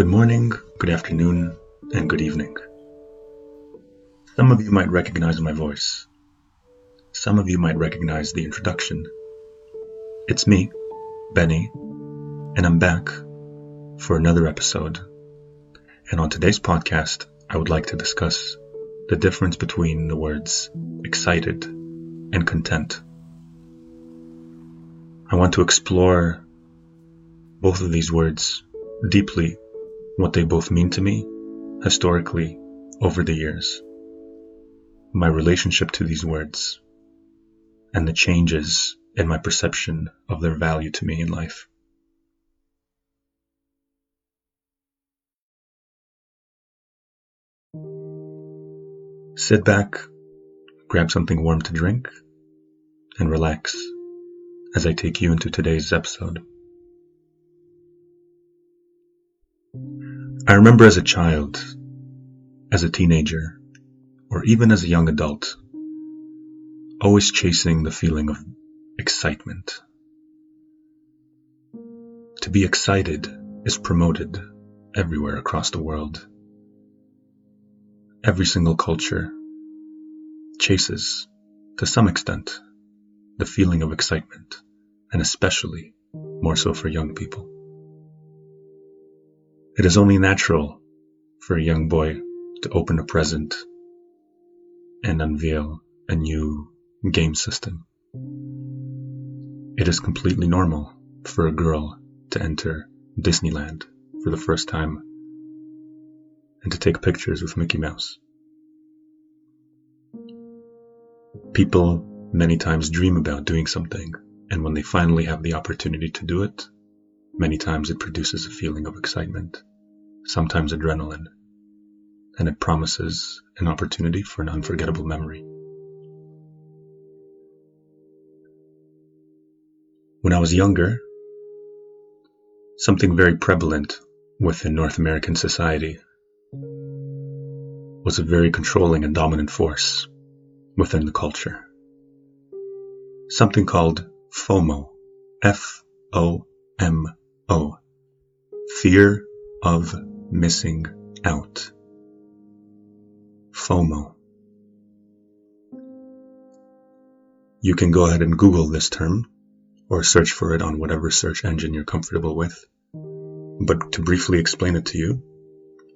Good morning, good afternoon, and good evening. Some of you might recognize my voice. Some of you might recognize the introduction. It's me, Benny, and I'm back for another episode. And on today's podcast, I would like to discuss the difference between the words excited and content. I want to explore both of these words deeply, what they both mean to me historically over the years, my relationship to these words, and the changes in my perception of their value to me in life. Sit back, grab something warm to drink, and relax as I take you into today's episode. I remember as a child, as a teenager, or even as a young adult, always chasing the feeling of excitement. To be excited is promoted everywhere across the world. Every single culture chases, to some extent, the feeling of excitement, and especially more so for young people. It is only natural for a young boy to open a present and unveil a new game system. It is completely normal for a girl to enter Disneyland for the first time and to take pictures with Mickey Mouse. People many times dream about doing something, and when they finally have the opportunity to do it, many times it produces a feeling of excitement, sometimes adrenaline, and it promises an opportunity for an unforgettable memory. When I was younger, something very prevalent within North American society was a very controlling and dominant force within the culture. Something called FOMO. F O M O. Fear of missing out. FOMO. You can go ahead and Google this term or search for it on whatever search engine you're comfortable with. But to briefly explain it to you,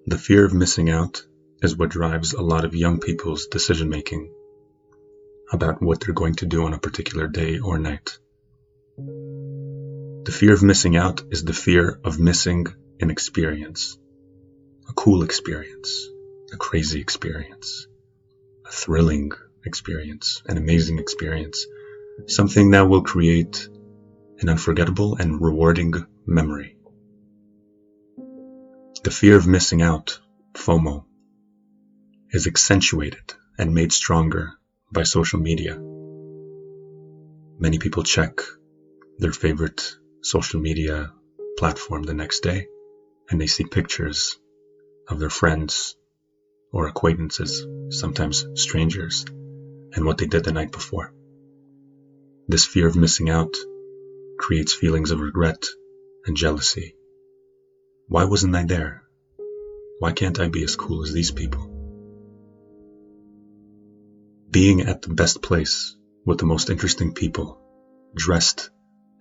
the fear of missing out is what drives a lot of young people's decision making about what they're going to do on a particular day or night. The fear of missing out is the fear of missing an experience, a cool experience, a crazy experience, a thrilling experience, an amazing experience, something that will create an unforgettable and rewarding memory. The fear of missing out, FOMO, is accentuated and made stronger by social media. Many people check their favorite social media platform the next day and they see pictures of their friends or acquaintances, sometimes strangers, and what they did the night before. This fear of missing out creates feelings of regret and jealousy. Why wasn't I there? Why can't I be as cool as these people? Being at the best place with the most interesting people, dressed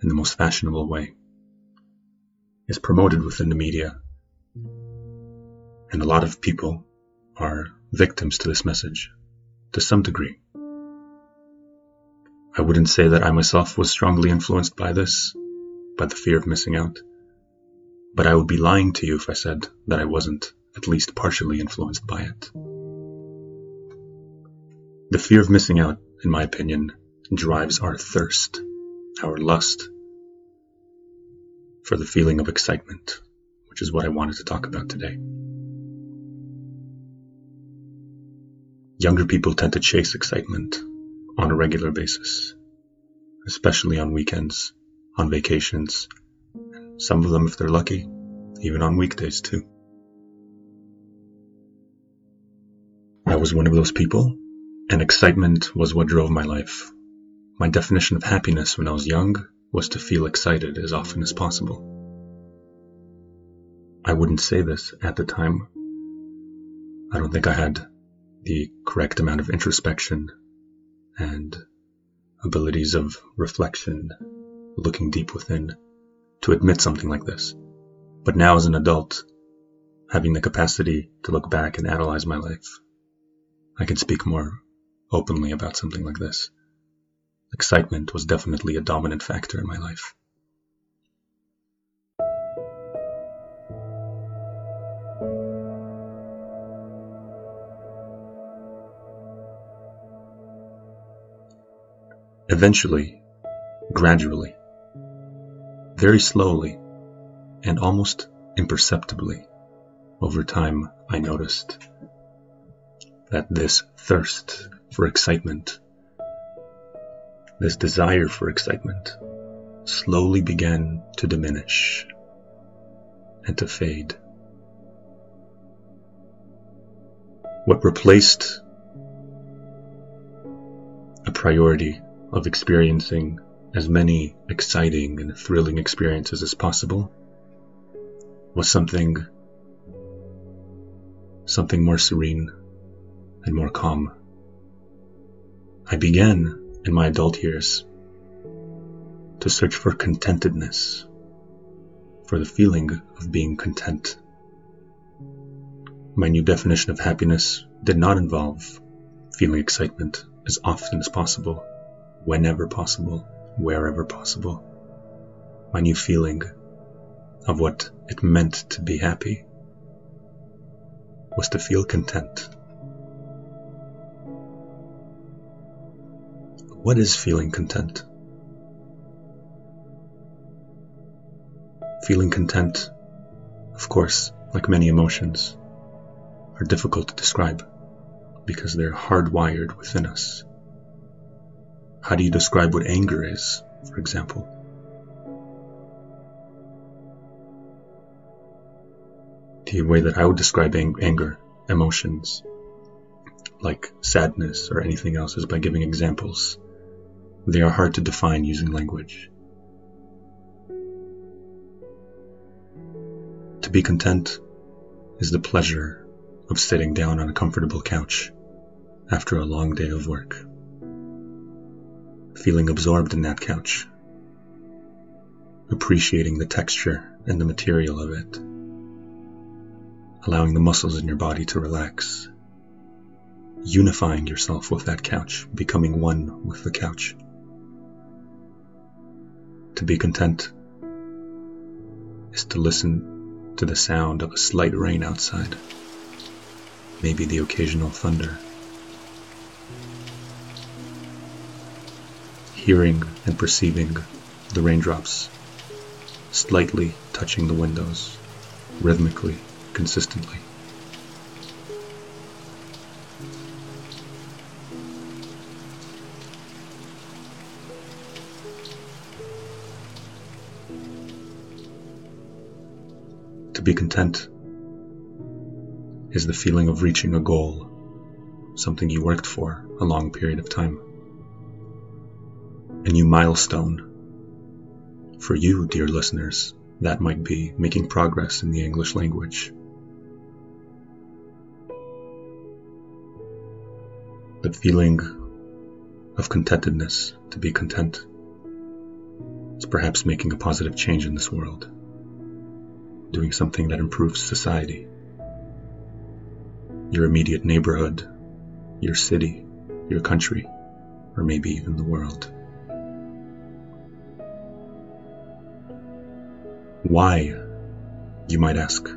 in the most fashionable way, is promoted within the media. And a lot of people are victims to this message, to some degree. I wouldn't say that I myself was strongly influenced by this, by the fear of missing out, but I would be lying to you if I said that I wasn't at least partially influenced by it. The fear of missing out, in my opinion, drives our thirst, our lust for the feeling of excitement, which is what I wanted to talk about today. Younger people tend to chase excitement on a regular basis, especially on weekends, on vacations, some of them, if they're lucky, even on weekdays too. I was one of those people, and excitement was what drove my life. My definition of happiness when I was young was to feel excited as often as possible. I wouldn't say this at the time. I don't think I had the correct amount of introspection and abilities of reflection, looking deep within, to admit something like this. But now, as an adult, having the capacity to look back and analyze my life, I can speak more openly about something like this. Excitement was definitely a dominant factor in my life. Eventually, gradually, very slowly, and almost imperceptibly, over time, I noticed that this thirst for excitement, this desire for excitement, slowly began to diminish and to fade. What replaced a priority of experiencing as many exciting and thrilling experiences as possible was something something more serene and more calm. I began in my adult years to search for contentedness, for the feeling of being content. My new definition of happiness did not involve feeling excitement as often as possible whenever possible, wherever possible. My new feeling of what it meant to be happy was to feel content. What is feeling content? Feeling content, of course, like many emotions, are difficult to describe because they're hardwired within us. How do you describe what anger is, for example? The way that I would describe ang- anger, emotions, like sadness or anything else, is by giving examples. They are hard to define using language. To be content is the pleasure of sitting down on a comfortable couch after a long day of work feeling absorbed in that couch, appreciating the texture and the material of it, allowing the muscles in your body to relax, unifying yourself with that couch, becoming one with the couch. To be content is to listen to the sound of a slight rain outside, maybe the occasional thunder. Hearing and perceiving the raindrops slightly touching the windows, rhythmically, consistently. To be content is the feeling of reaching a goal, something you worked for a long period of time a new milestone. For you, dear listeners, that might be making progress in the English language. The feeling of contentedness, to be content, is perhaps making a positive change in this world, doing something that improves society, your immediate neighborhood, your city, your country, or maybe even the world. Why, you might ask?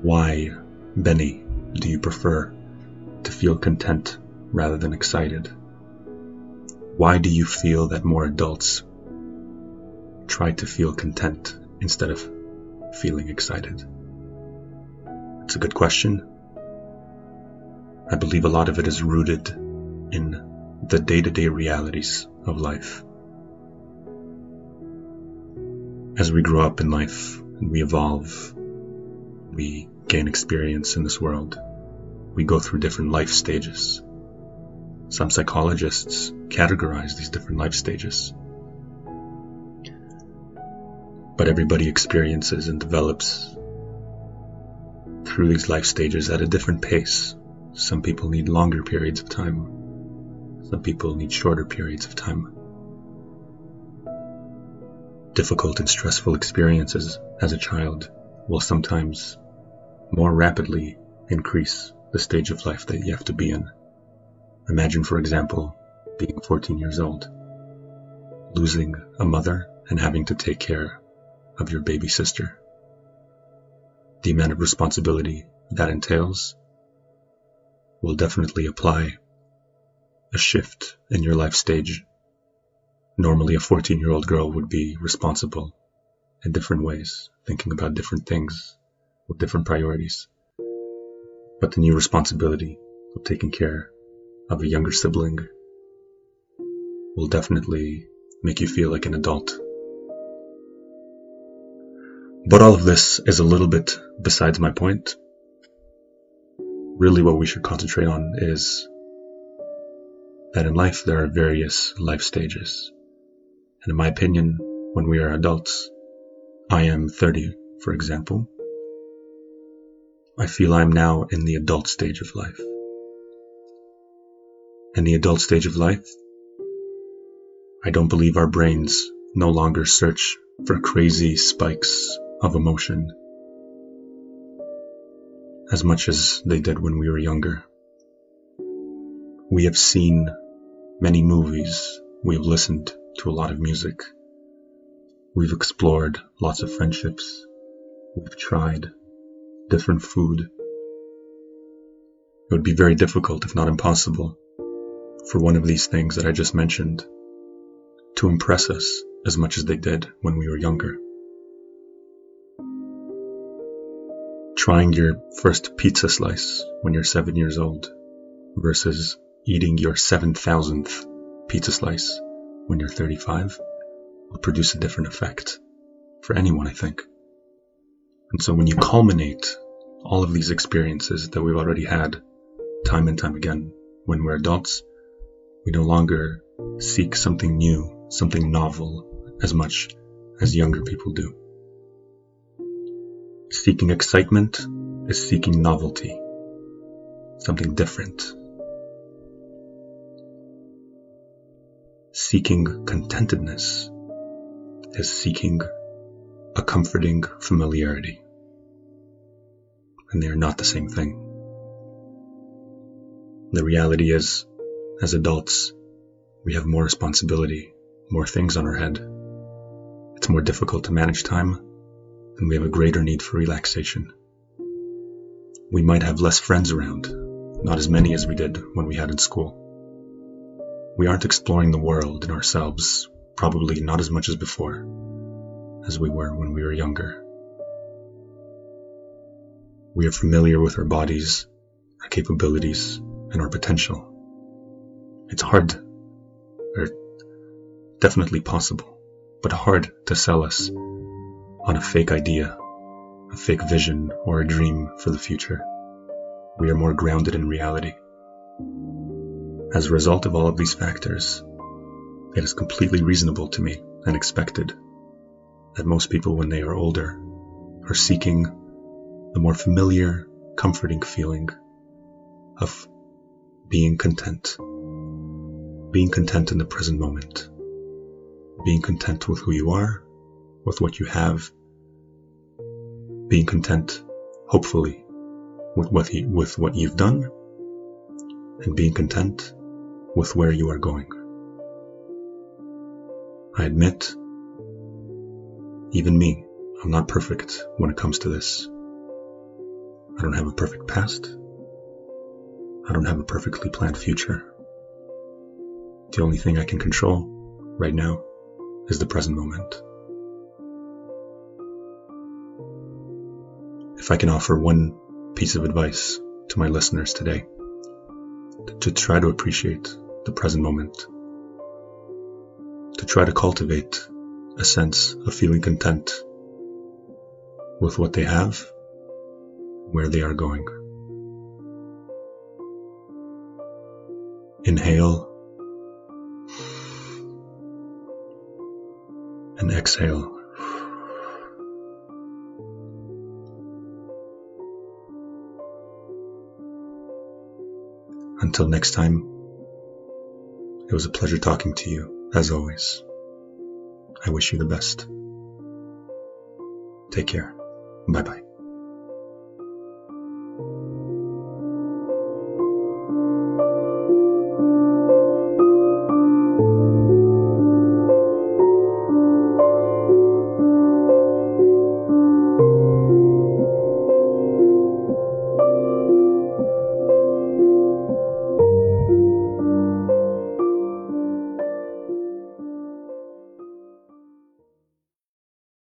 Why, Benny, do you prefer to feel content rather than excited? Why do you feel that more adults try to feel content instead of feeling excited? It's a good question. I believe a lot of it is rooted in the day to day realities of life as we grow up in life and we evolve, we gain experience in this world. We go through different life stages. Some psychologists categorize these different life stages But everybody experiences and develops through these life stages at a different pace. Some people need longer periods of time. Some people need shorter periods of time. Difficult and stressful experiences as a child will sometimes more rapidly increase the stage of life that you have to be in. Imagine, for example, being 14 years old, losing a mother and having to take care of your baby sister. The amount of responsibility that entails will definitely apply a shift in your life stage. Normally, a 14 year old girl would be responsible in different ways, thinking about different things with different priorities. But the new responsibility of taking care of a younger sibling will definitely make you feel like an adult. But all of this is a little bit besides my point. Really, what we should concentrate on is that in life there are various life stages. And in my opinion, when we are adults, I am 30, for example, I feel I am now in the adult stage of life. In the adult stage of life, I don't believe our brains no longer search for crazy spikes of emotion as much as they did when we were younger. We have seen many movies, we have listened to a lot of music, we've explored lots of friendships, we've tried different food. It would be very difficult, if not impossible, for one of these things that I just mentioned to impress us as much as they did when we were younger. Trying your first pizza slice when you're seven years old versus eating your 7,000th pizza slice when you're 35 will produce a different effect for anyone, I think. And so when you culminate all of these experiences that we've already had time and time again when we're adults, we no longer seek something new, something novel as much as younger people do. Seeking excitement is seeking novelty, something different. Seeking contentedness is seeking a comforting familiarity. And they are not the same thing. The reality is, as adults, we have more responsibility, more things on our head. It's more difficult to manage time, and we have a greater need for relaxation. We might have less friends around, not as many as we did when we had in school. We aren't exploring the world and ourselves, probably not as much as before as we were when we were younger. We are familiar with our bodies, our capabilities, and our potential. It's hard, or definitely possible, but hard to sell us on a fake idea, a fake vision, or a dream for the future. We are more grounded in reality. As a result of all of these factors, it is completely reasonable to me and expected that most people, when they are older, are seeking the more familiar, comforting feeling of being content. Being content in the present moment. Being content with who you are, with what you have. Being content, hopefully, with what, he, with what you've done. And being content with where you are going. I admit even me, I'm not perfect when it comes to this. I don't have a perfect past. I don't have a perfectly planned future. The only thing I can control right now is the present moment. If I can offer one piece of advice to my listeners today, to try to appreciate the present moment, to try to cultivate a sense of feeling content with what they have, where they are going. Inhale and exhale. Until next time, it was a pleasure talking to you, as always. I wish you the best. Take care. Bye bye.